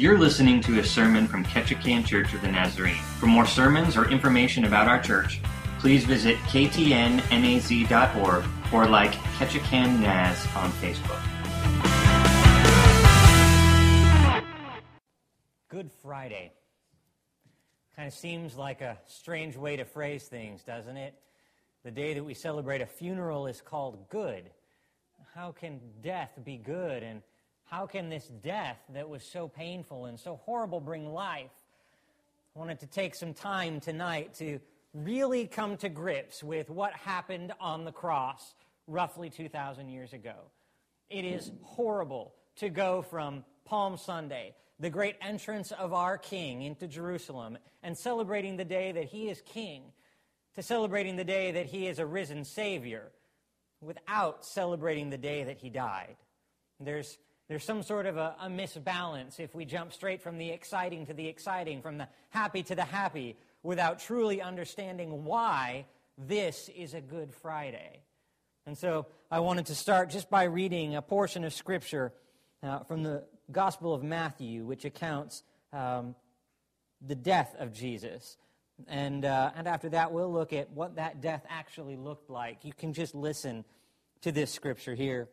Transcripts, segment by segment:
You're listening to a sermon from Ketchikan Church of the Nazarene. For more sermons or information about our church, please visit ktnnaz.org or like Ketchikan Naz on Facebook. Good Friday. Kind of seems like a strange way to phrase things, doesn't it? The day that we celebrate a funeral is called good. How can death be good? And how can this death that was so painful and so horrible bring life? I wanted to take some time tonight to really come to grips with what happened on the cross roughly 2,000 years ago. It is horrible to go from Palm Sunday, the great entrance of our King into Jerusalem, and celebrating the day that he is King, to celebrating the day that he is a risen Savior, without celebrating the day that he died. There's, there's some sort of a, a misbalance if we jump straight from the exciting to the exciting, from the happy to the happy, without truly understanding why this is a Good Friday. And so I wanted to start just by reading a portion of Scripture uh, from the Gospel of Matthew, which accounts um, the death of Jesus. And, uh, and after that, we'll look at what that death actually looked like. You can just listen to this scripture here.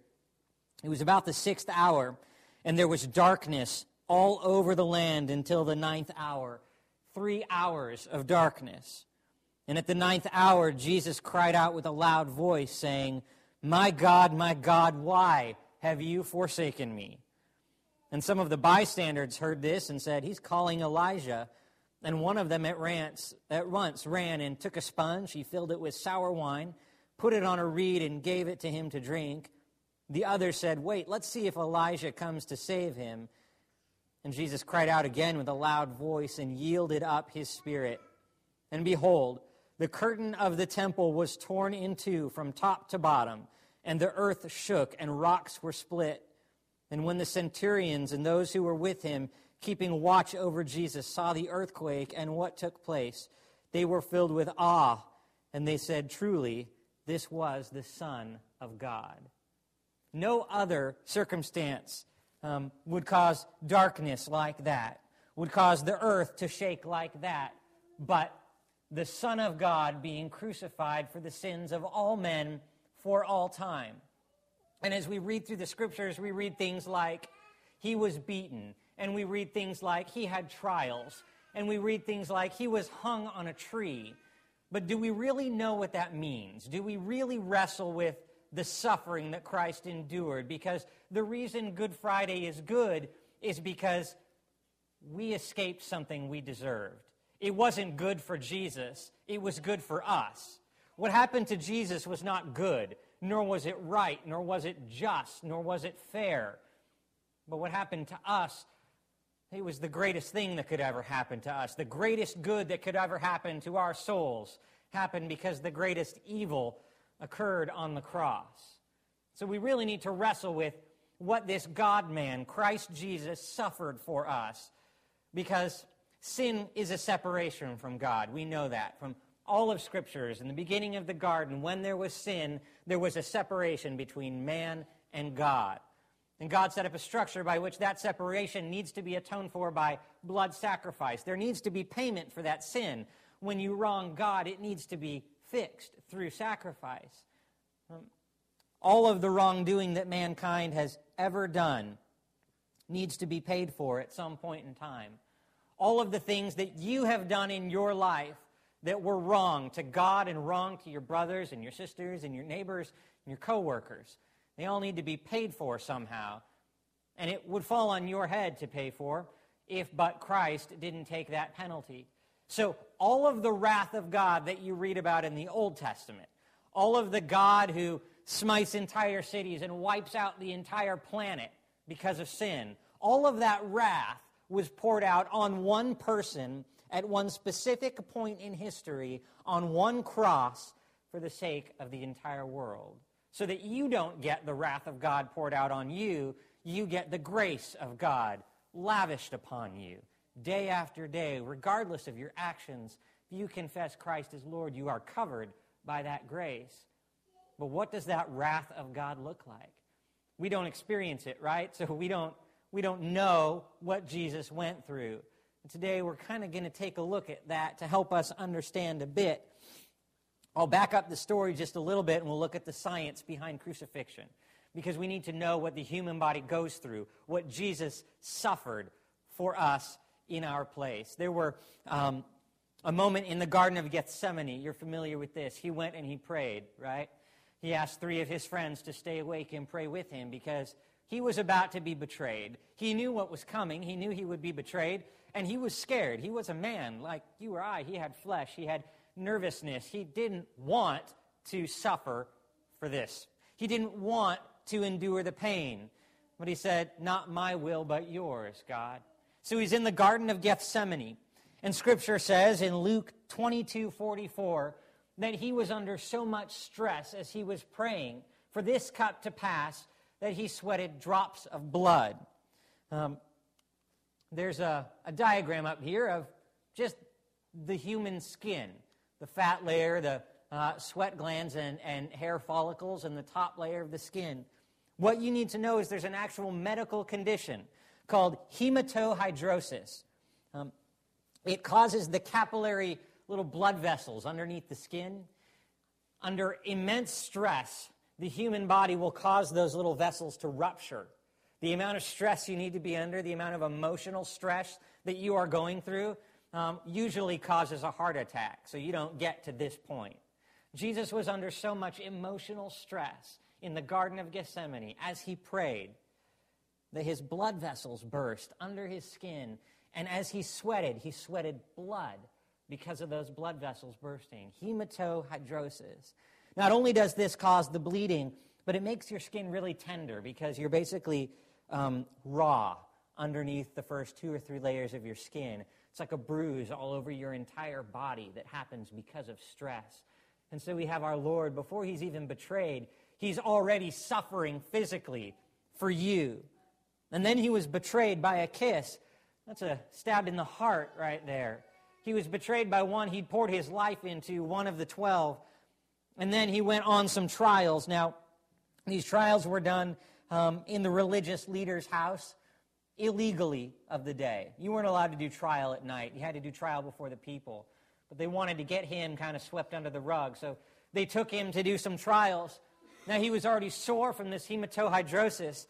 It was about the sixth hour, and there was darkness all over the land until the ninth hour. Three hours of darkness. And at the ninth hour, Jesus cried out with a loud voice, saying, My God, my God, why have you forsaken me? And some of the bystanders heard this and said, He's calling Elijah. And one of them at, rants, at once ran and took a sponge. He filled it with sour wine, put it on a reed, and gave it to him to drink. The other said, Wait, let's see if Elijah comes to save him. And Jesus cried out again with a loud voice and yielded up his spirit. And behold, the curtain of the temple was torn in two from top to bottom, and the earth shook, and rocks were split. And when the centurions and those who were with him, keeping watch over Jesus, saw the earthquake and what took place, they were filled with awe, and they said, Truly, this was the Son of God. No other circumstance um, would cause darkness like that, would cause the earth to shake like that, but the Son of God being crucified for the sins of all men for all time. And as we read through the scriptures, we read things like, He was beaten, and we read things like, He had trials, and we read things like, He was hung on a tree. But do we really know what that means? Do we really wrestle with the suffering that Christ endured? Because the reason Good Friday is good is because we escaped something we deserved. It wasn't good for Jesus, it was good for us. What happened to Jesus was not good, nor was it right, nor was it just, nor was it fair. But what happened to us, it was the greatest thing that could ever happen to us. The greatest good that could ever happen to our souls happened because the greatest evil occurred on the cross. So we really need to wrestle with what this God man, Christ Jesus, suffered for us because Sin is a separation from God. We know that from all of scriptures. In the beginning of the garden, when there was sin, there was a separation between man and God. And God set up a structure by which that separation needs to be atoned for by blood sacrifice. There needs to be payment for that sin. When you wrong God, it needs to be fixed through sacrifice. Um, all of the wrongdoing that mankind has ever done needs to be paid for at some point in time all of the things that you have done in your life that were wrong to God and wrong to your brothers and your sisters and your neighbors and your coworkers. They all need to be paid for somehow. And it would fall on your head to pay for if but Christ didn't take that penalty. So, all of the wrath of God that you read about in the Old Testament, all of the God who smites entire cities and wipes out the entire planet because of sin, all of that wrath was poured out on one person at one specific point in history on one cross for the sake of the entire world. So that you don't get the wrath of God poured out on you, you get the grace of God lavished upon you day after day, regardless of your actions. If you confess Christ as Lord, you are covered by that grace. But what does that wrath of God look like? We don't experience it, right? So we don't We don't know what Jesus went through. And today we're kind of going to take a look at that to help us understand a bit. I'll back up the story just a little bit and we'll look at the science behind crucifixion because we need to know what the human body goes through, what Jesus suffered for us in our place. There were um, a moment in the Garden of Gethsemane. You're familiar with this. He went and he prayed, right? He asked three of his friends to stay awake and pray with him because he was about to be betrayed. He knew what was coming. He knew he would be betrayed, and he was scared. He was a man like you or I. He had flesh, he had nervousness. He didn't want to suffer for this, he didn't want to endure the pain. But he said, Not my will, but yours, God. So he's in the Garden of Gethsemane. And scripture says in Luke 22 44 that he was under so much stress as he was praying for this cup to pass that he sweated drops of blood. Um, there's a, a diagram up here of just the human skin the fat layer, the uh, sweat glands, and, and hair follicles, and the top layer of the skin. What you need to know is there's an actual medical condition called hematohidrosis. Um, it causes the capillary little blood vessels underneath the skin. Under immense stress, the human body will cause those little vessels to rupture. The amount of stress you need to be under, the amount of emotional stress that you are going through, um, usually causes a heart attack. So you don't get to this point. Jesus was under so much emotional stress in the Garden of Gethsemane as he prayed that his blood vessels burst under his skin. And as he sweated, he sweated blood because of those blood vessels bursting. Hematohidrosis. Not only does this cause the bleeding, but it makes your skin really tender because you're basically um, raw underneath the first two or three layers of your skin. It's like a bruise all over your entire body that happens because of stress. And so we have our Lord, before he's even betrayed, he's already suffering physically for you. And then he was betrayed by a kiss. That's a stab in the heart right there. He was betrayed by one he'd poured his life into, one of the twelve. And then he went on some trials. Now, these trials were done um, in the religious leader's house illegally of the day. You weren't allowed to do trial at night, you had to do trial before the people. But they wanted to get him kind of swept under the rug. So they took him to do some trials. Now, he was already sore from this hematohidrosis,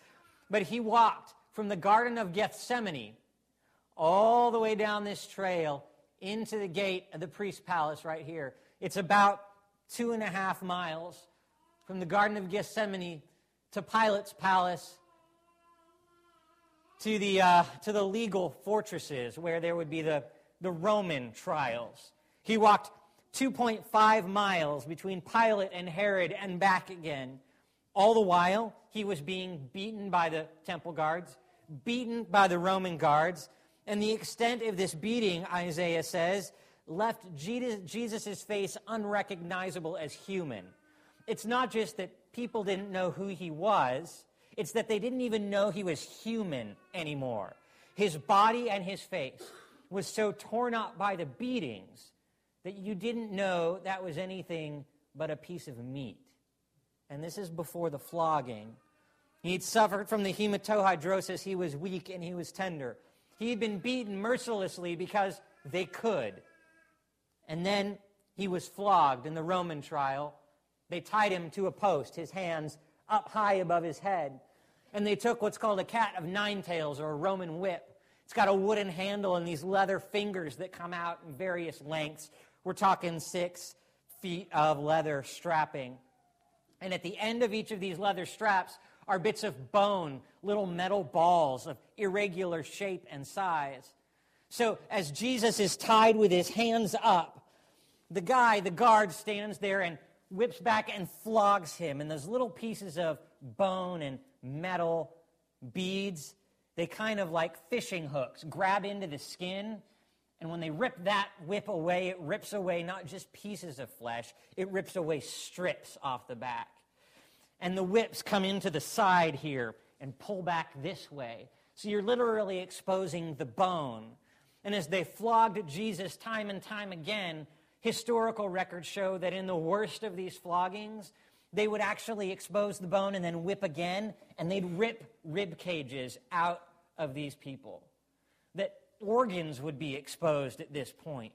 but he walked from the Garden of Gethsemane all the way down this trail into the gate of the priest's palace right here. It's about two and a half miles from the Garden of Gethsemane to Pilate's palace to the, uh, to the legal fortresses where there would be the, the Roman trials. He walked 2.5 miles between Pilate and Herod and back again. All the while, he was being beaten by the temple guards, beaten by the Roman guards, and the extent of this beating, Isaiah says, left Jesus' face unrecognizable as human. It's not just that people didn't know who he was, it's that they didn't even know he was human anymore. His body and his face was so torn up by the beatings that you didn't know that was anything but a piece of meat. And this is before the flogging. He'd suffered from the hematohidrosis. He was weak and he was tender. He had been beaten mercilessly because they could. And then he was flogged in the Roman trial. They tied him to a post, his hands up high above his head. And they took what's called a cat of nine tails or a Roman whip. It's got a wooden handle and these leather fingers that come out in various lengths. We're talking six feet of leather strapping. And at the end of each of these leather straps are bits of bone, little metal balls of irregular shape and size. So as Jesus is tied with his hands up, the guy, the guard, stands there and whips back and flogs him. And those little pieces of bone and metal beads, they kind of like fishing hooks grab into the skin. And when they rip that whip away, it rips away not just pieces of flesh, it rips away strips off the back and the whips come into the side here and pull back this way. So you're literally exposing the bone. And as they flogged Jesus time and time again, historical records show that in the worst of these floggings, they would actually expose the bone and then whip again, and they'd rip rib cages out of these people, that organs would be exposed at this point.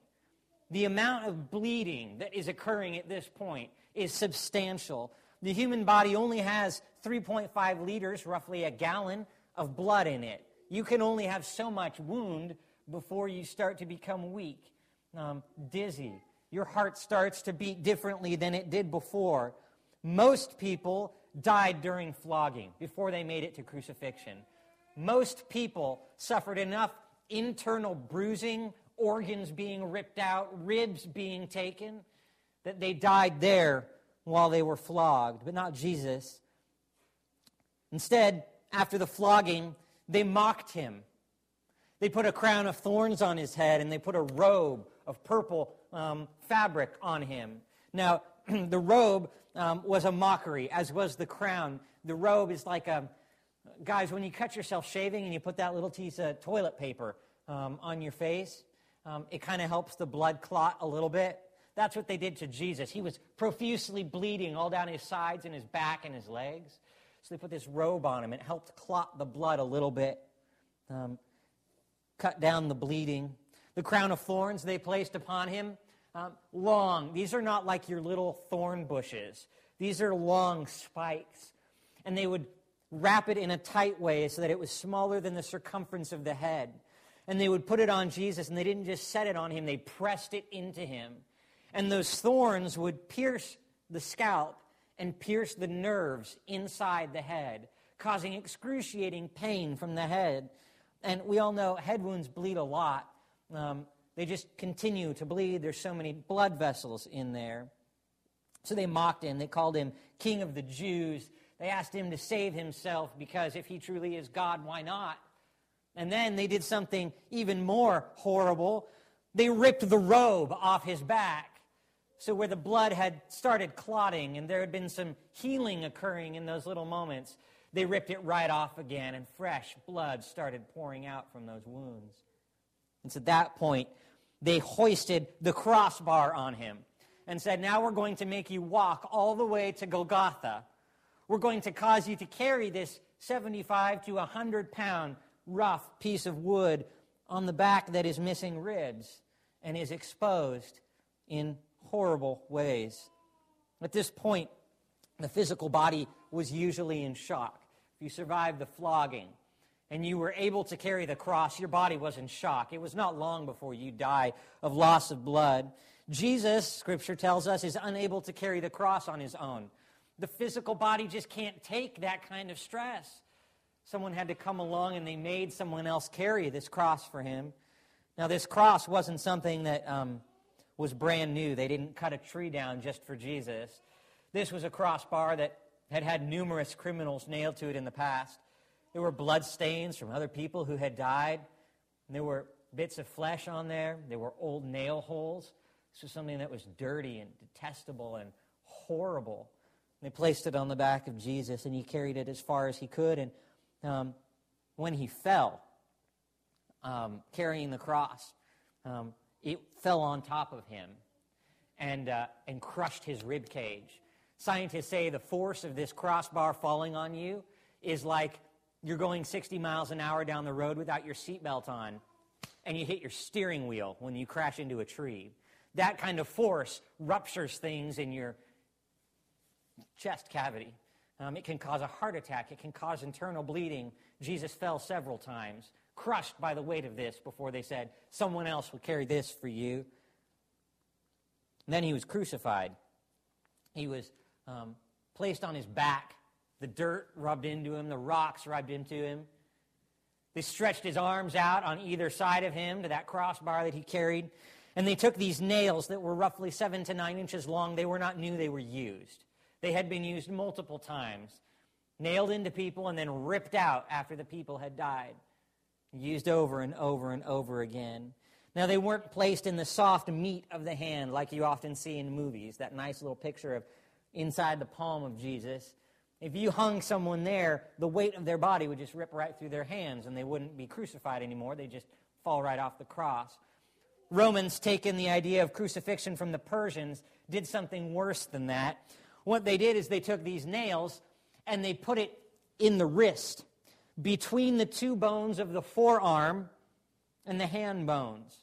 The amount of bleeding that is occurring at this point is substantial. The human body only has 3.5 liters, roughly a gallon, of blood in it. You can only have so much wound before you start to become weak, um, dizzy. Your heart starts to beat differently than it did before. Most people died during flogging before they made it to crucifixion. Most people suffered enough internal bruising, organs being ripped out, ribs being taken, that they died there while they were flogged, but not Jesus. Instead, after the flogging, they mocked him. They put a crown of thorns on his head and they put a robe of purple um, fabric on him. Now, the robe um, was a mockery, as was the crown. The robe is like a, guys, when you cut yourself shaving and you put that little piece of toilet paper um, on your face, um, it kind of helps the blood clot a little bit. That's what they did to Jesus. He was profusely bleeding all down his sides and his back and his legs. So they put this robe on him. It helped clot the blood a little bit, um, cut down the bleeding. The crown of thorns they placed upon him, um, long. These are not like your little thorn bushes, these are long spikes. And they would wrap it in a tight way so that it was smaller than the circumference of the head. And they would put it on Jesus, and they didn't just set it on him, they pressed it into him. And those thorns would pierce the scalp and pierce the nerves inside the head, causing excruciating pain from the head. And we all know head wounds bleed a lot. Um, they just continue to bleed. There's so many blood vessels in there. So they mocked him. They called him King of the Jews. They asked him to save himself because if he truly is God, why not? And then they did something even more horrible. They ripped the robe off his back. So, where the blood had started clotting and there had been some healing occurring in those little moments, they ripped it right off again, and fresh blood started pouring out from those wounds. And so at that point, they hoisted the crossbar on him and said, Now we're going to make you walk all the way to Golgotha. We're going to cause you to carry this 75 to 100 pound rough piece of wood on the back that is missing ribs and is exposed in horrible ways. At this point, the physical body was usually in shock. If you survived the flogging and you were able to carry the cross, your body was in shock. It was not long before you die of loss of blood. Jesus, scripture tells us, is unable to carry the cross on his own. The physical body just can't take that kind of stress. Someone had to come along and they made someone else carry this cross for him. Now, this cross wasn't something that um, was brand new. They didn't cut a tree down just for Jesus. This was a crossbar that had had numerous criminals nailed to it in the past. There were blood stains from other people who had died. There were bits of flesh on there. There were old nail holes. This was something that was dirty and detestable and horrible. They placed it on the back of Jesus, and he carried it as far as he could. And um, when he fell, um, carrying the cross, um, it fell on top of him and, uh, and crushed his rib cage. Scientists say the force of this crossbar falling on you is like you're going 60 miles an hour down the road without your seatbelt on and you hit your steering wheel when you crash into a tree. That kind of force ruptures things in your chest cavity. Um, it can cause a heart attack. It can cause internal bleeding. Jesus fell several times crushed by the weight of this before they said, Someone else will carry this for you. And then he was crucified. He was um, placed on his back. The dirt rubbed into him, the rocks rubbed into him. They stretched his arms out on either side of him to that crossbar that he carried. And they took these nails that were roughly seven to nine inches long. They were not new, they were used. They had been used multiple times, nailed into people, and then ripped out after the people had died used over and over and over again. Now, they weren't placed in the soft meat of the hand like you often see in movies, that nice little picture of inside the palm of Jesus. If you hung someone there, the weight of their body would just rip right through their hands and they wouldn't be crucified anymore. They'd just fall right off the cross. Romans, taking the idea of crucifixion from the Persians, did something worse than that. What they did is they took these nails and they put it in the wrist between the two bones of the forearm and the hand bones.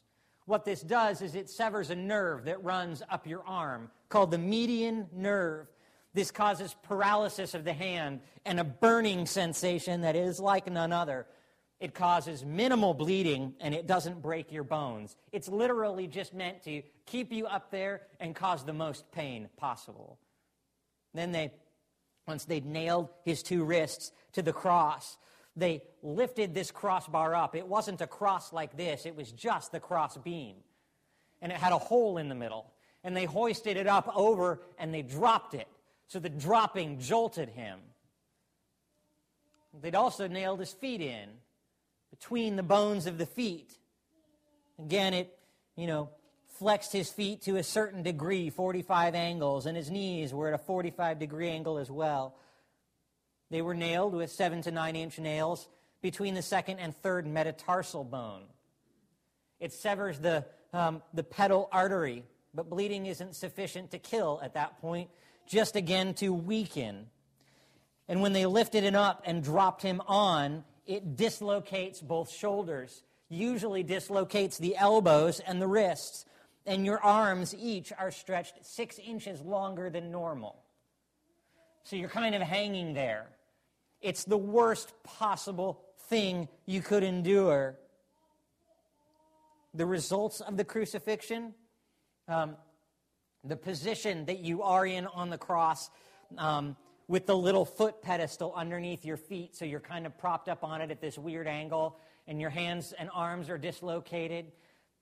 What this does is it severs a nerve that runs up your arm called the median nerve. This causes paralysis of the hand and a burning sensation that is like none other. It causes minimal bleeding and it doesn't break your bones. It's literally just meant to keep you up there and cause the most pain possible. Then they, once they'd nailed his two wrists to the cross, they lifted this crossbar up. It wasn't a cross like this, it was just the cross beam. And it had a hole in the middle. And they hoisted it up over and they dropped it. So the dropping jolted him. They'd also nailed his feet in between the bones of the feet. Again, it, you know, flexed his feet to a certain degree, 45 angles, and his knees were at a 45 degree angle as well. They were nailed with seven to nine inch nails between the second and third metatarsal bone. It severs the, um, the pedal artery, but bleeding isn't sufficient to kill at that point, just again to weaken. And when they lifted him up and dropped him on, it dislocates both shoulders, usually dislocates the elbows and the wrists, and your arms each are stretched six inches longer than normal. So you're kind of hanging there. It's the worst possible thing you could endure. The results of the crucifixion, um, the position that you are in on the cross, um, with the little foot pedestal underneath your feet, so you're kind of propped up on it at this weird angle, and your hands and arms are dislocated.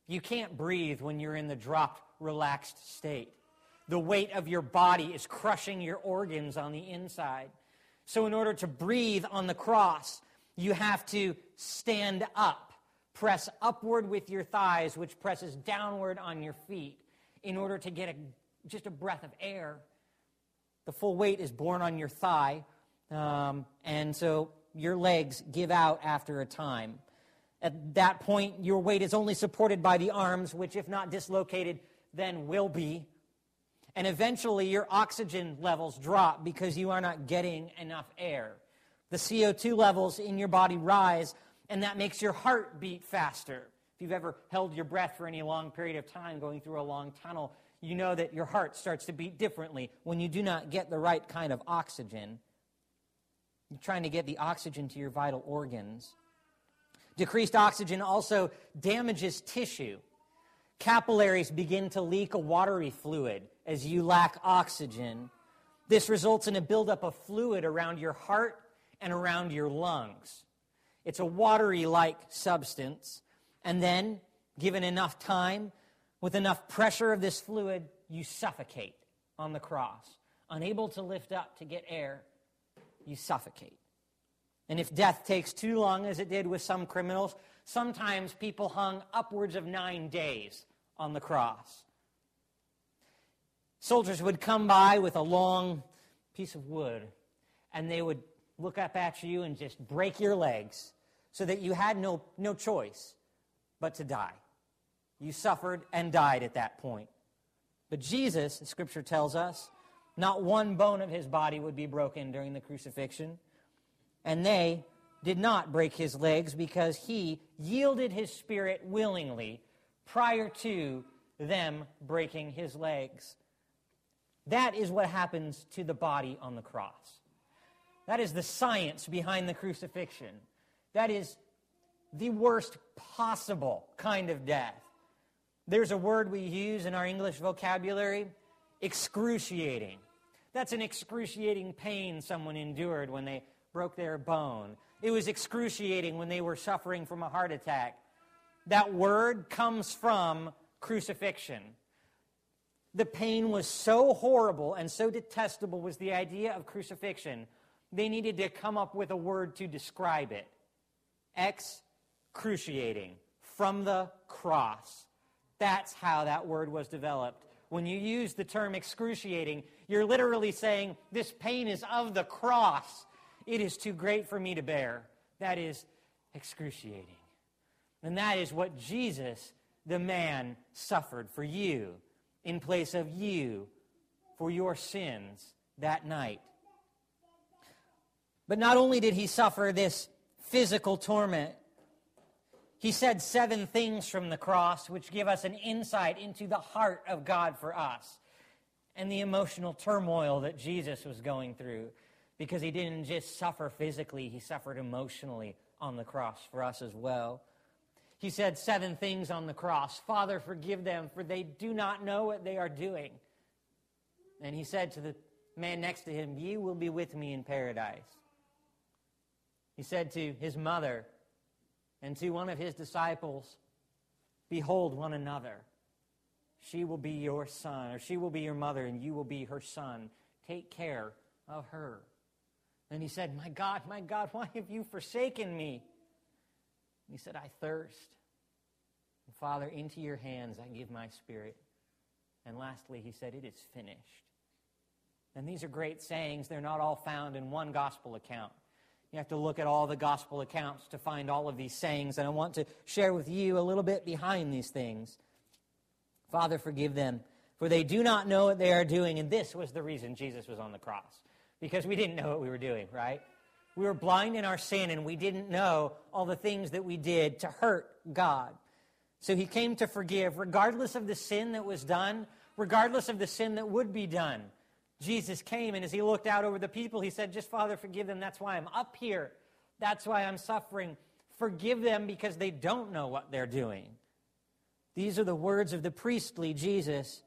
You can't breathe when you're in the dropped, relaxed state. The weight of your body is crushing your organs on the inside. So, in order to breathe on the cross, you have to stand up, press upward with your thighs, which presses downward on your feet, in order to get a, just a breath of air. The full weight is borne on your thigh, um, and so your legs give out after a time. At that point, your weight is only supported by the arms, which, if not dislocated, then will be and eventually your oxygen levels drop because you are not getting enough air. The CO2 levels in your body rise, and that makes your heart beat faster. If you've ever held your breath for any long period of time going through a long tunnel, you know that your heart starts to beat differently when you do not get the right kind of oxygen. You're trying to get the oxygen to your vital organs. Decreased oxygen also damages tissue. Capillaries begin to leak a watery fluid as you lack oxygen. This results in a buildup of fluid around your heart and around your lungs. It's a watery like substance. And then, given enough time, with enough pressure of this fluid, you suffocate on the cross. Unable to lift up to get air, you suffocate. And if death takes too long, as it did with some criminals, sometimes people hung upwards of nine days on the cross. Soldiers would come by with a long piece of wood, and they would look up at you and just break your legs so that you had no, no choice but to die. You suffered and died at that point. But Jesus, scripture tells us, not one bone of his body would be broken during the crucifixion. And they did not break his legs because he yielded his spirit willingly prior to them breaking his legs. That is what happens to the body on the cross. That is the science behind the crucifixion. That is the worst possible kind of death. There's a word we use in our English vocabulary excruciating. That's an excruciating pain someone endured when they broke their bone. It was excruciating when they were suffering from a heart attack that word comes from crucifixion. The pain was so horrible and so detestable was the idea of crucifixion. They needed to come up with a word to describe it. Excruciating. From the cross. That's how that word was developed. When you use the term excruciating, you're literally saying, This pain is of the cross. It is too great for me to bear. That is excruciating. And that is what Jesus, the man, suffered for you in place of you for your sins that night. But not only did he suffer this physical torment. He said seven things from the cross, which give us an insight into the heart of God for us and the emotional turmoil that Jesus was going through because he didn't just suffer physically, he suffered emotionally on the cross for us as well. He said seven things on the cross Father, forgive them, for they do not know what they are doing. And he said to the man next to him, You will be with me in paradise. He said to his mother and to one of his disciples, Behold one another. She will be your son, or she will be your mother, and you will be her son. Take care of her. Then he said, My God, my God, why have you forsaken me? And he said, I thirst. And Father, into your hands I give my spirit. And lastly, he said, It is finished. And these are great sayings. They're not all found in one gospel account. You have to look at all the gospel accounts to find all of these sayings. And I want to share with you a little bit behind these things. Father, forgive them, for they do not know what they are doing. And this was the reason Jesus was on the cross because we didn't know what we were doing, right? We were blind in our sin and we didn't know all the things that we did to hurt God. So he came to forgive, regardless of the sin that was done, regardless of the sin that would be done. Jesus came, and as he looked out over the people, he said, Just Father, forgive them. That's why I'm up here. That's why I'm suffering. Forgive them because they don't know what they're doing. These are the words of the priestly Jesus,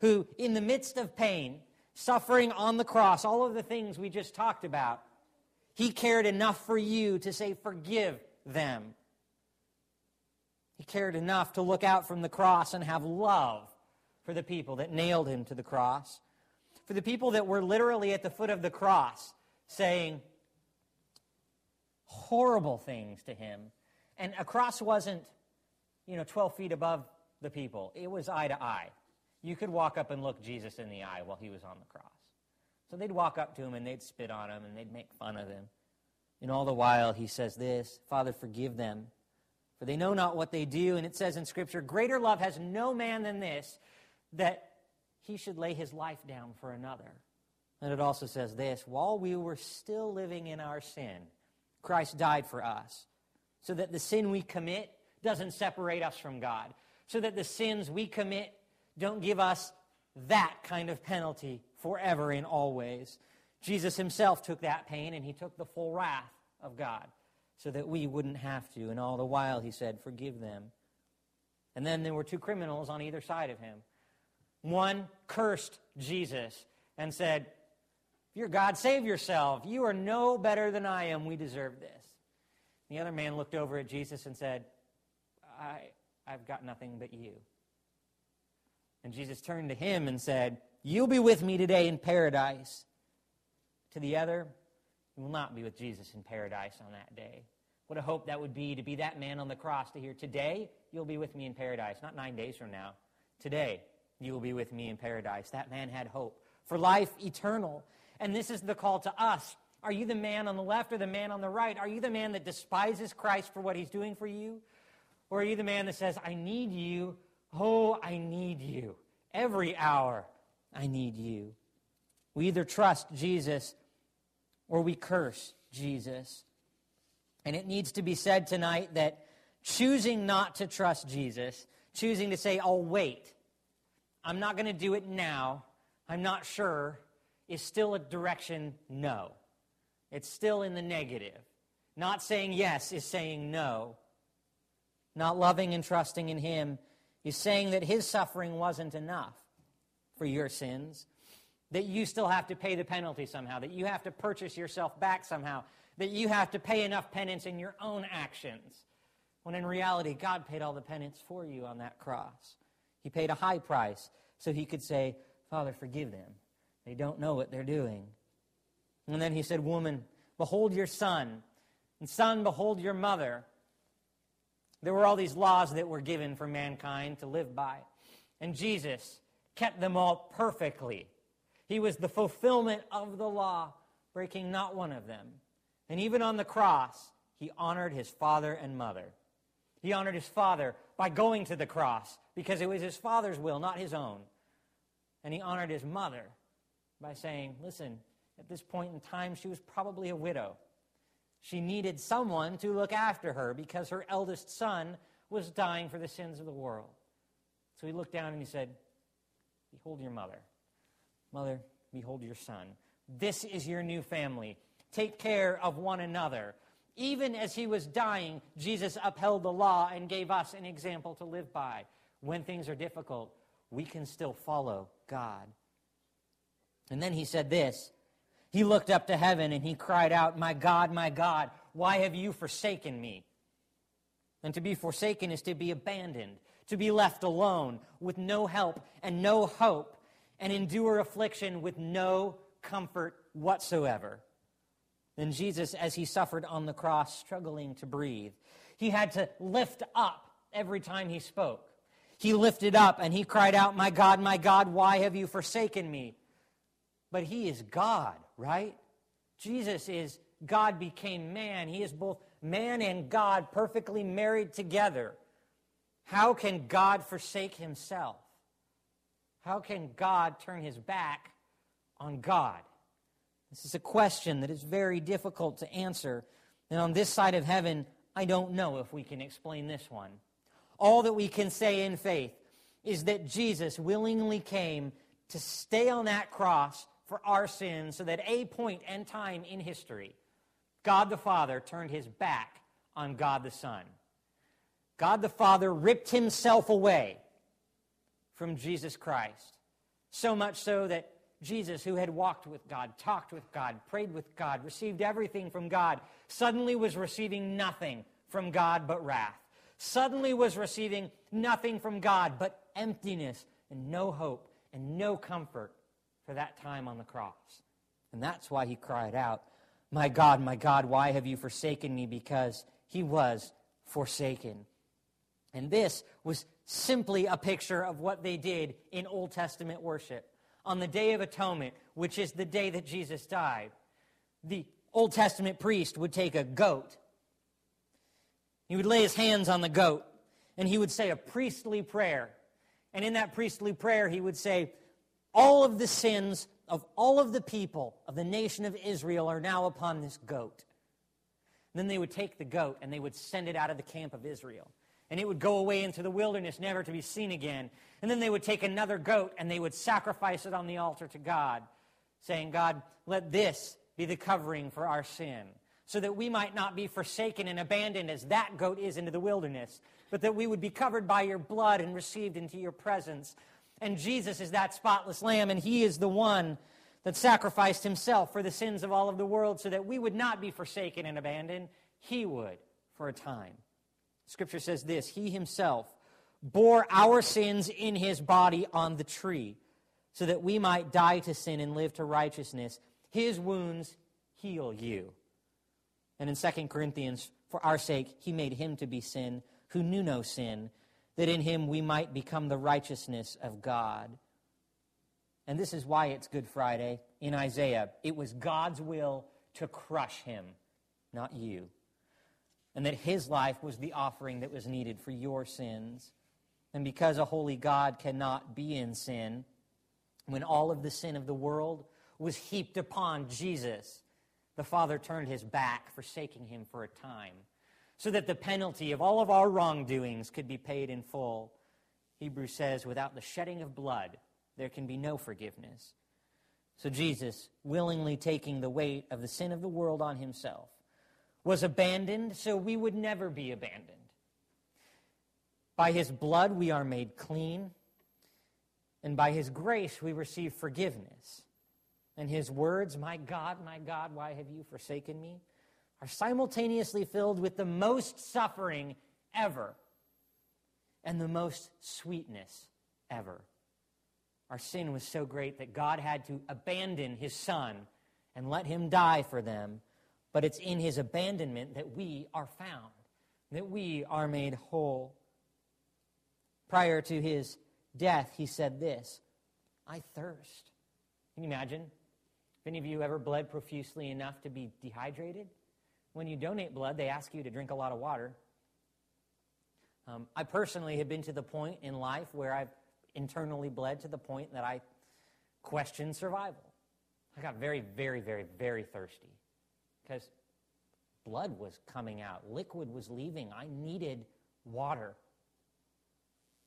who, in the midst of pain, suffering on the cross, all of the things we just talked about, he cared enough for you to say, Forgive them. He cared enough to look out from the cross and have love for the people that nailed him to the cross, for the people that were literally at the foot of the cross saying horrible things to him. And a cross wasn't, you know, 12 feet above the people, it was eye to eye you could walk up and look Jesus in the eye while he was on the cross. So they'd walk up to him and they'd spit on him and they'd make fun of him. And all the while he says this Father, forgive them, for they know not what they do. And it says in Scripture, Greater love has no man than this, that he should lay his life down for another. And it also says this While we were still living in our sin, Christ died for us, so that the sin we commit doesn't separate us from God, so that the sins we commit don't give us that kind of penalty forever and always. Jesus himself took that pain and he took the full wrath of God so that we wouldn't have to. And all the while he said, Forgive them. And then there were two criminals on either side of him. One cursed Jesus and said, If you're God, save yourself. You are no better than I am. We deserve this. The other man looked over at Jesus and said, I, I've got nothing but you. And Jesus turned to him and said, You'll be with me today in paradise. To the other, you will not be with Jesus in paradise on that day. What a hope that would be to be that man on the cross to hear, Today, you'll be with me in paradise. Not nine days from now. Today, you will be with me in paradise. That man had hope for life eternal. And this is the call to us. Are you the man on the left or the man on the right? Are you the man that despises Christ for what he's doing for you? Or are you the man that says, I need you Oh, I need you. Every hour, I need you. We either trust Jesus or we curse Jesus. And it needs to be said tonight that choosing not to trust Jesus, choosing to say, I'll wait, I'm not going to do it now, I'm not sure, is still a direction no. It's still in the negative. Not saying yes is saying no. Not loving and trusting in Him He's saying that his suffering wasn't enough for your sins, that you still have to pay the penalty somehow, that you have to purchase yourself back somehow, that you have to pay enough penance in your own actions. When in reality, God paid all the penance for you on that cross. He paid a high price so he could say, Father, forgive them. They don't know what they're doing. And then he said, Woman, behold your son, and son, behold your mother. There were all these laws that were given for mankind to live by. And Jesus kept them all perfectly. He was the fulfillment of the law, breaking not one of them. And even on the cross, he honored his father and mother. He honored his father by going to the cross because it was his father's will, not his own. And he honored his mother by saying, Listen, at this point in time, she was probably a widow. She needed someone to look after her because her eldest son was dying for the sins of the world. So he looked down and he said, Behold your mother. Mother, behold your son. This is your new family. Take care of one another. Even as he was dying, Jesus upheld the law and gave us an example to live by. When things are difficult, we can still follow God. And then he said this He looked up to heaven and he cried out, My God, my God, why have you forsaken me? And to be forsaken is to be abandoned, to be left alone with no help and no hope, and endure affliction with no comfort whatsoever. Then Jesus, as he suffered on the cross, struggling to breathe, he had to lift up every time he spoke. He lifted up and he cried out, My God, my God, why have you forsaken me? But he is God, right? Jesus is God became man. He is both man and God perfectly married together. How can God forsake himself? How can God turn his back on God? This is a question that is very difficult to answer. And on this side of heaven, I don't know if we can explain this one. All that we can say in faith is that Jesus willingly came to stay on that cross for our sins so that a point and time in history, God the Father turned his back on God the Son. God the Father ripped himself away from Jesus Christ. So much so that Jesus, who had walked with God, talked with God, prayed with God, received everything from God, suddenly was receiving nothing from God but wrath. Suddenly was receiving nothing from God but emptiness and no hope and no comfort for that time on the cross. And that's why he cried out, My God, my God, why have you forsaken me? Because he was forsaken. And this was simply a picture of what they did in Old Testament worship on the Day of Atonement, which is the day that Jesus died, the Old Testament priest would take a goat. He would lay his hands on the goat, and he would say a priestly prayer. And in that priestly prayer, he would say, All of the sins of all of the people of the nation of Israel are now upon this goat. And then they would take the goat and they would send it out of the camp of Israel and it would go away into the wilderness, never to be seen again. And then they would take another goat and they would sacrifice it on the altar to God, saying, God, let this be the covering for our sin, so that we might not be forsaken and abandoned as that goat is into the wilderness, but that we would be covered by your blood and received into your presence. And Jesus is that spotless lamb, and he is the one that sacrificed himself for the sins of all of the world, so that we would not be forsaken and abandoned. He would for a time. Scripture says this He himself bore our sins in his body on the tree, so that we might die to sin and live to righteousness. His wounds heal you. And in 2 Corinthians, for our sake, he made him to be sin who knew no sin, that in him we might become the righteousness of God. And this is why it's Good Friday in Isaiah. It was God's will to crush him, not you and that his life was the offering that was needed for your sins. And because a holy God cannot be in sin, when all of the sin of the world was heaped upon Jesus, the Father turned his back, forsaking him for a time, so that the penalty of all of our wrongdoings could be paid in full. Hebrews says, without the shedding of blood, there can be no forgiveness. So Jesus, willingly taking the weight of the sin of the world on himself, was abandoned so we would never be abandoned. By his blood we are made clean, and by his grace we receive forgiveness. And his words, My God, my God, why have you forsaken me? Are simultaneously filled with the most suffering ever and the most sweetness ever. Our sin was so great that God had to abandon his son and let him die for them but it's in his abandonment that we are found, that we are made whole. Prior to his death, he said this I thirst. Can you imagine? If any of you ever bled profusely enough to be dehydrated? When you donate blood, they ask you to drink a lot of water. Um, I personally have been to the point in life where I've internally bled to the point that I questioned survival. I got very, very, very, very thirsty. Because blood was coming out, liquid was leaving. I needed water.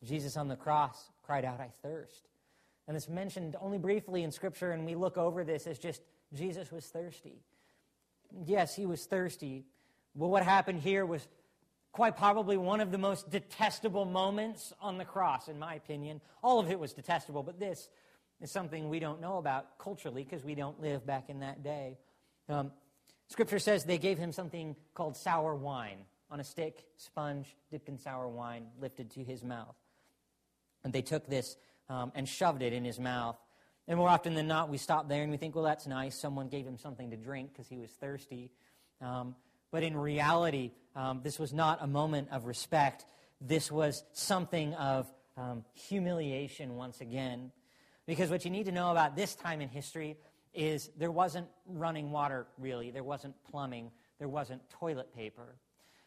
Jesus on the cross cried out, I thirst. And it's mentioned only briefly in Scripture, and we look over this as just Jesus was thirsty. Yes, he was thirsty. Well, what happened here was quite probably one of the most detestable moments on the cross, in my opinion. All of it was detestable, but this is something we don't know about culturally because we don't live back in that day. Um, scripture says they gave him something called sour wine on a stick, sponge dipped in sour wine, lifted to his mouth. And they took this um, and shoved it in his mouth. And more often than not, we stop there and we think, well, that's nice. Someone gave him something to drink because he was thirsty. Um, but in reality, um, this was not a moment of respect. This was something of um, humiliation once again. Because what you need to know about this time in history is there wasn't running water, really. There wasn't plumbing. There wasn't toilet paper.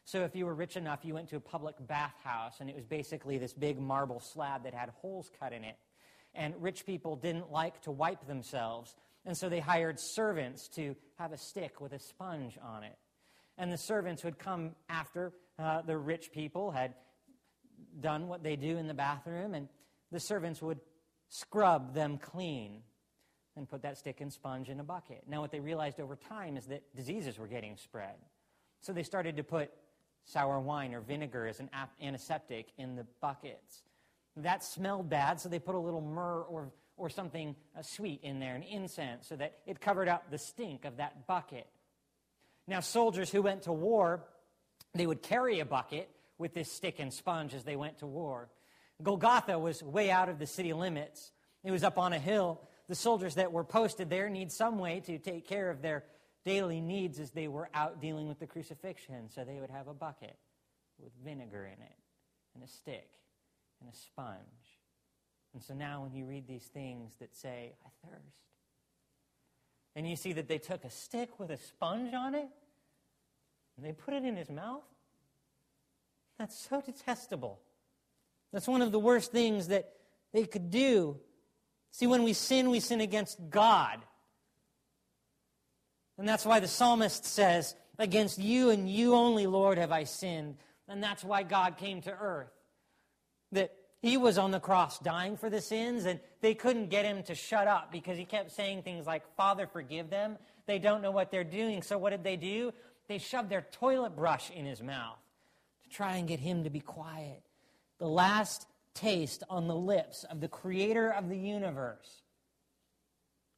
So if you were rich enough, you went to a public bathhouse, and it was basically this big marble slab that had holes cut in it. And rich people didn't like to wipe themselves, and so they hired servants to have a stick with a sponge on it. And the servants would come after uh, the rich people had done what they do in the bathroom, and the servants would scrub them clean and put that stick and sponge in a bucket. Now, what they realized over time is that diseases were getting spread. So they started to put sour wine or vinegar as an antiseptic in the buckets. That smelled bad, so they put a little myrrh or, or something uh, sweet in there, an incense, so that it covered up the stink of that bucket. Now, soldiers who went to war, they would carry a bucket with this stick and sponge as they went to war. Golgotha was way out of the city limits. It was up on a hill. The soldiers that were posted there need some way to take care of their daily needs as they were out dealing with the crucifixion. So they would have a bucket with vinegar in it, and a stick, and a sponge. And so now when you read these things that say, I thirst, and you see that they took a stick with a sponge on it, and they put it in his mouth, that's so detestable. That's one of the worst things that they could do. See, when we sin, we sin against God. And that's why the psalmist says, Against you and you only, Lord, have I sinned. And that's why God came to earth. That he was on the cross dying for the sins, and they couldn't get him to shut up because he kept saying things like, Father, forgive them. They don't know what they're doing. So what did they do? They shoved their toilet brush in his mouth to try and get him to be quiet the last taste on the lips of the creator of the universe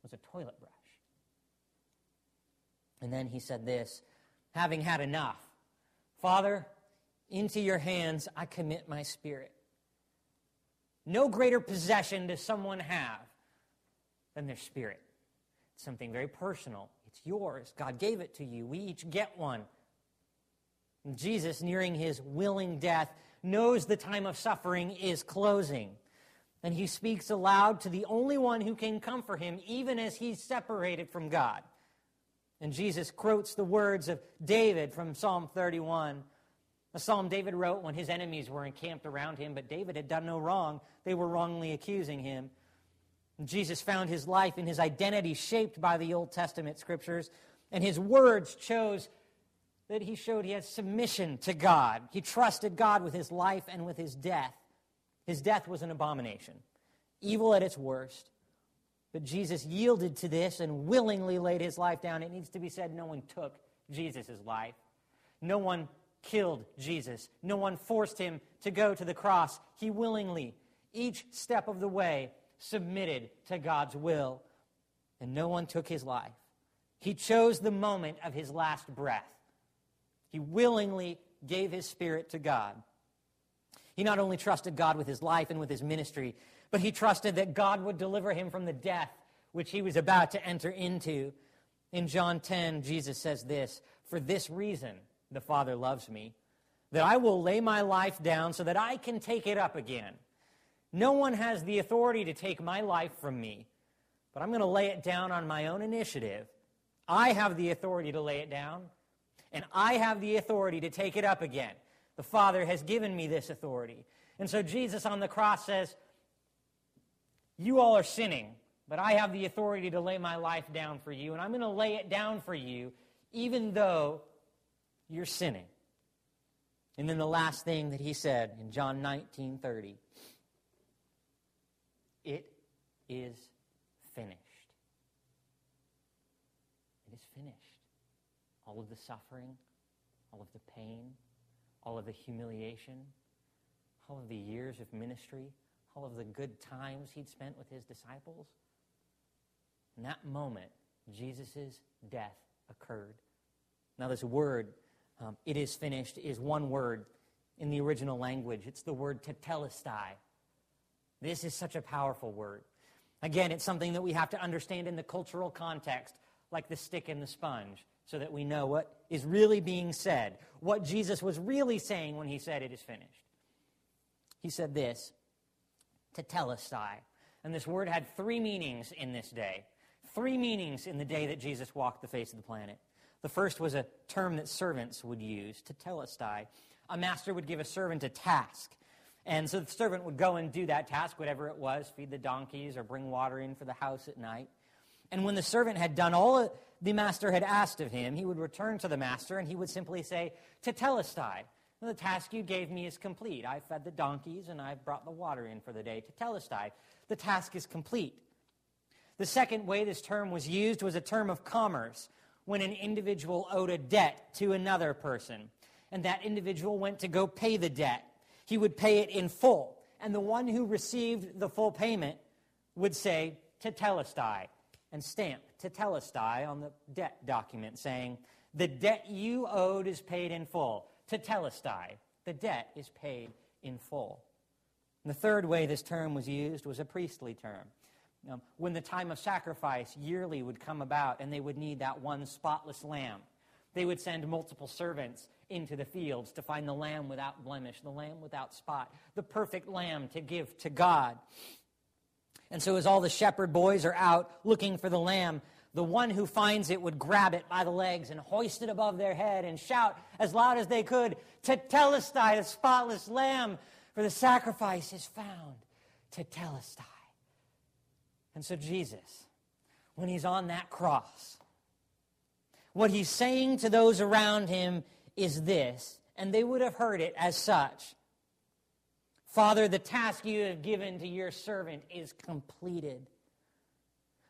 was a toilet brush. And then he said this having had enough, Father, into your hands I commit my spirit. No greater possession does someone have than their spirit. It's something very personal. It's yours. God gave it to you. We each get one. And Jesus, nearing his willing death, knows the time of suffering is closing. And he speaks aloud to the only one who can comfort him, even as he's separated from God. And Jesus quotes the words of David from Psalm 31. A psalm David wrote when his enemies were encamped around him, but David had done no wrong. They were wrongly accusing him. Jesus found his life and his identity shaped by the Old Testament scriptures, and his words chose that he showed he had submission to God. He trusted God with his life and with his death. His death was an abomination, evil at its worst. But Jesus yielded to this and willingly laid his life down. It needs to be said no one took Jesus' life. No one killed Jesus. No one forced him to go to the cross. He willingly, each step of the way, submitted to God's will. And no one took his life. He chose the moment of his last breath. He willingly gave his spirit to God. He not only trusted God with his life and with his ministry, but he trusted that God would deliver him from the death which he was about to enter into. In John 10, Jesus says this For this reason, the Father loves me, that I will lay my life down so that I can take it up again. No one has the authority to take my life from me, but I'm going to lay it down on my own initiative. I have the authority to lay it down and I have the authority to take it up again. The Father has given me this authority. And so Jesus on the cross says, You all are sinning, but I have the authority to lay my life down for you, and I'm going to lay it down for you, even though you're sinning. And then the last thing that he said in John 19 30 it is finished. It is finished. All of the suffering, all of the pain, all of the humiliation, all of the years of ministry, all of the good times he'd spent with his disciples. In that moment, Jesus' death occurred. Now, this word, um, it is finished, is one word in the original language. It's the word tetelestai. This is such a powerful word. Again, it's something that we have to understand in the cultural context, like the stick and the sponge, so that we know what is really being said, what Jesus was really saying when he said it is finished. He said this, tetelestai. And this word had three meanings in this day. Three meanings in the day that Jesus walked the face of the planet. The first was a term that servants would use, to tetelestai. A master would give a servant a task. And so the servant would go and do that task, whatever it was, feed the donkeys or bring water in for the house at night. And when the servant had done all the master had asked of him, he would return to the master and he would simply say, Tetelestai, the task you gave me is complete. I fed the donkeys and I've brought the water in for the day. Tetelestai, the task is complete. The second way this term was used was a term of commerce when an individual owed a debt to another person, and that individual went to go pay the debt. He would pay it in full, and the one who received the full payment would say, Tetelestai, and stamp Tetelestai on the debt document saying, the debt you owed is paid in full. Tetelestai, the debt is paid in full. And the third way this term was used was a priestly term. Um, when the time of sacrifice yearly would come about and they would need that one spotless lamb, they would send multiple servants into the fields to find the lamb without blemish, the lamb without spot, the perfect lamb to give to God. And so, as all the shepherd boys are out looking for the lamb, the one who finds it would grab it by the legs and hoist it above their head and shout as loud as they could, Tetelestai, the spotless lamb, for the sacrifice is found. Tetelestai. And so Jesus, when he's on that cross, what he's saying to those around him is this, and they would have heard it as such Father, the task you have given to your servant is completed.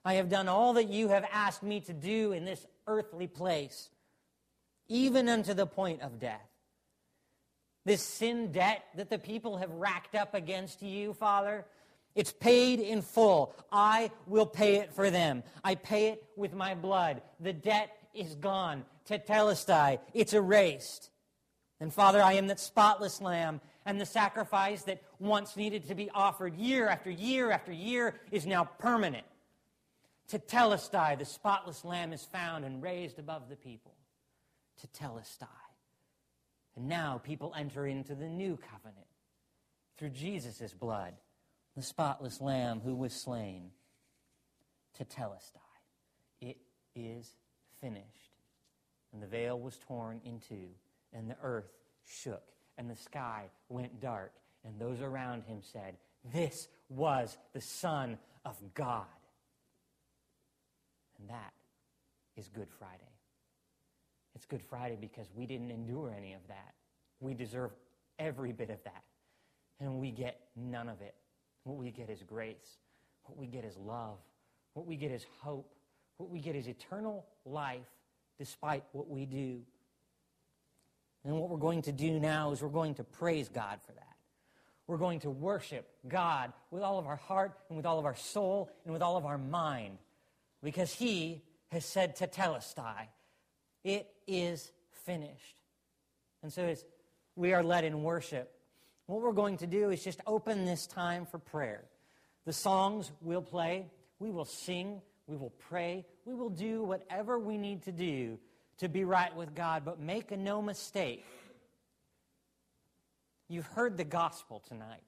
I have done all that you have asked me to do in this earthly place, even unto the point of death. This sin debt that the people have racked up against you, Father, it's paid in full. I will pay it for them. I pay it with my blood. The debt is gone. Tetelestai, it's erased. And Father, I am that spotless lamb, and the sacrifice that once needed to be offered year after year after year is now permanent. Tetelestai, the spotless lamb, is found and raised above the people. Tetelestai. And now people enter into the new covenant through Jesus' blood the spotless lamb who was slain, to tetelestai. It is finished. And the veil was torn in two, and the earth shook, and the sky went dark, and those around him said, This was the Son of God. And that is Good Friday. It's Good Friday because we didn't endure any of that. We deserve every bit of that, and we get none of it. What we get is grace. What we get is love. What we get is hope. What we get is eternal life despite what we do. And what we're going to do now is we're going to praise God for that. We're going to worship God with all of our heart and with all of our soul and with all of our mind because He has said tetelestai, it is finished. And so as we are led in worship, what we're going to do is just open this time for prayer. The songs we'll play, we will sing, we will pray, we will do whatever we need to do to be right with God, but make no mistake. You've heard the gospel tonight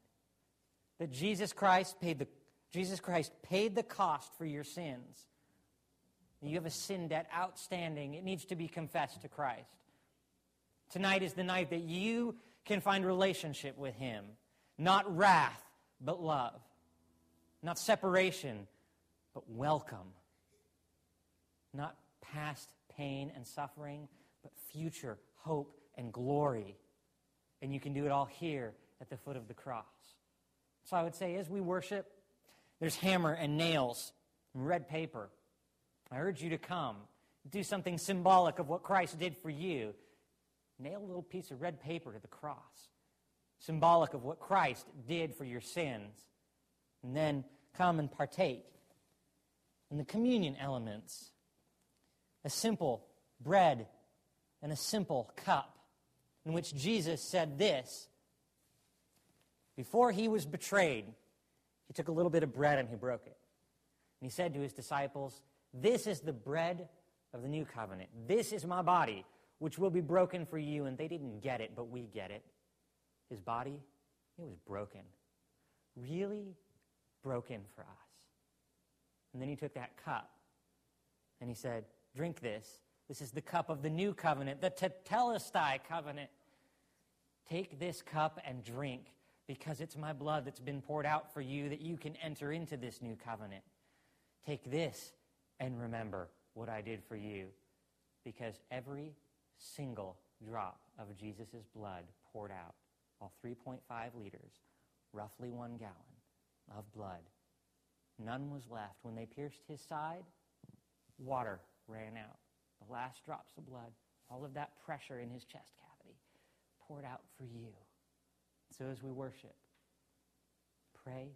that Jesus Christ paid the Jesus Christ paid the cost for your sins. You have a sin debt outstanding. It needs to be confessed to Christ. Tonight is the night that you can find relationship with Him. Not wrath, but love. Not separation, but welcome. Not past pain and suffering, but future hope, and glory. And you can do it all here at the foot of the cross. So I would say, as we worship, there's hammer and nails and red paper. I urge you to come, do something symbolic of what Christ did for you. Nail a little piece of red paper to the cross, symbolic of what Christ did for your sins. And then come and partake in the communion elements a simple bread and a simple cup in which Jesus said this before he was betrayed, he took a little bit of bread and he broke it. And he said to his disciples, This is the bread of the new covenant. This is my body, which will be broken for you. And they didn't get it, but we get it. His body, it was broken. Really broken for us. And then he took that cup and he said, Drink this. This is the cup of the new covenant, the Tetelestai covenant. Take this cup and drink because it's my blood that's been poured out for you that you can enter into this new covenant. Take this and remember what I did for you because every single drop of Jesus' blood poured out, all 3.5 liters, roughly one gallon of blood, none was left. When they pierced his side, water ran out. The last drops of blood, all of that pressure in his chest cavity, poured out for you. So as we worship, pray,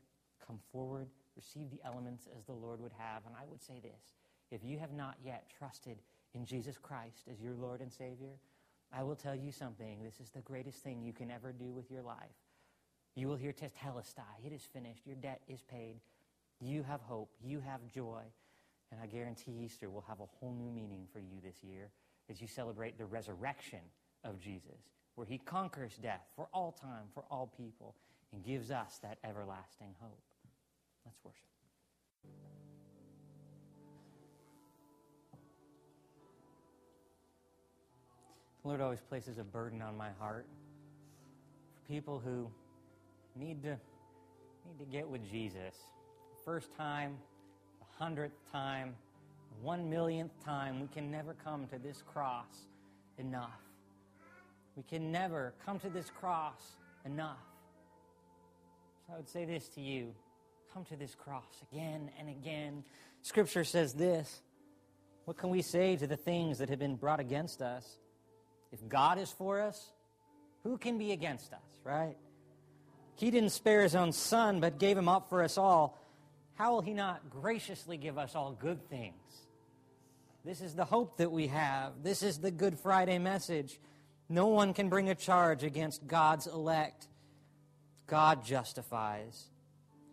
come forward, receive the elements as the Lord would have. And I would say this if you have not yet trusted in Jesus Christ as your Lord and Savior, I will tell you something. This is the greatest thing you can ever do with your life. You will hear Tetelestai. It is finished. Your debt is paid. You have hope. You have joy. And I guarantee Easter will have a whole new meaning for you this year as you celebrate the resurrection of Jesus where he conquers death for all time, for all people, and gives us that everlasting hope. Let's worship. The Lord always places a burden on my heart for people who need to need to get with Jesus. First time, the hundredth time, one millionth time, we can never come to this cross enough. We can never come to this cross enough. So I would say this to you come to this cross again and again. Scripture says this What can we say to the things that have been brought against us? If God is for us, who can be against us, right? He didn't spare his own son, but gave him up for us all. How will he not graciously give us all good things? This is the hope that we have. This is the Good Friday message. No one can bring a charge against God's elect. God justifies.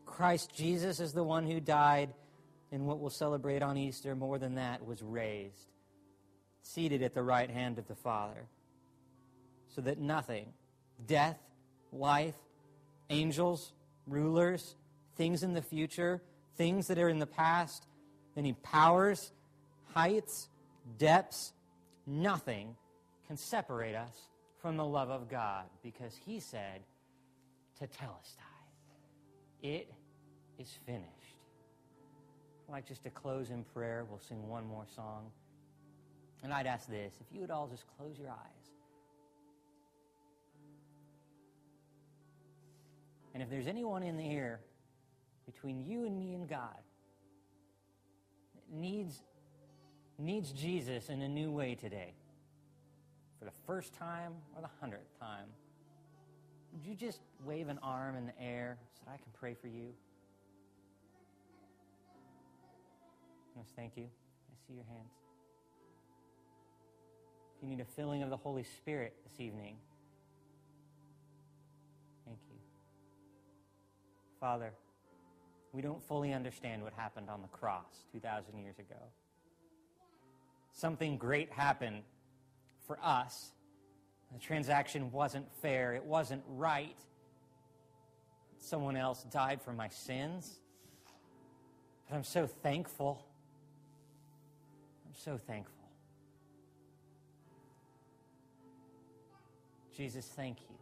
Christ Jesus is the one who died, and what we'll celebrate on Easter more than that was raised, seated at the right hand of the Father, so that nothing, death, life, angels, rulers, things in the future, things that are in the past, any powers, heights, depths, nothing can separate us from the love of God because he said to Tetelestai, it is finished. I'd like just to close in prayer. We'll sing one more song. And I'd ask this if you would all just close your eyes. And if there's anyone in here between you and me and God that needs, needs Jesus in a new way today, for the first time or the hundredth time, would you just wave an arm in the air so that I can pray for you? Yes, thank you. I see your hands. You need a filling of the Holy Spirit this evening, thank you. Father, we don't fully understand what happened on the cross 2,000 years ago. Something great happened for us. The transaction wasn't fair, it wasn't right. Someone else died for my sins. But I'm so thankful. I'm so thankful. Jesus, thank you.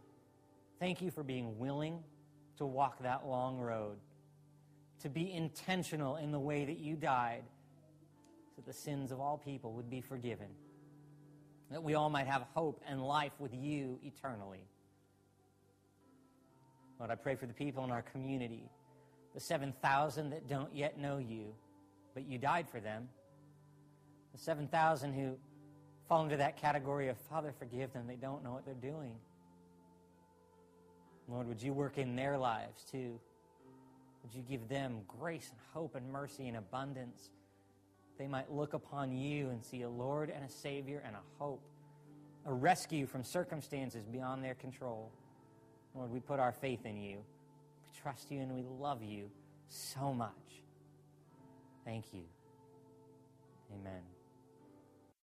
Thank you for being willing to walk that long road, to be intentional in the way that you died so the sins of all people would be forgiven. that we all might have hope and life with you eternally. Lord, I pray for the people in our community, the 7,000 that don't yet know you, but you died for them, the 7,000 who fall into that category of, Father, forgive them, they don't know what they're doing. Lord, would you work in their lives too? Would you give them grace and hope and mercy and abundance? They might look upon you and see a Lord and a Savior and a hope, a rescue from circumstances beyond their control. Lord, we put our faith in you. We trust you and we love you so much. Thank you. Amen.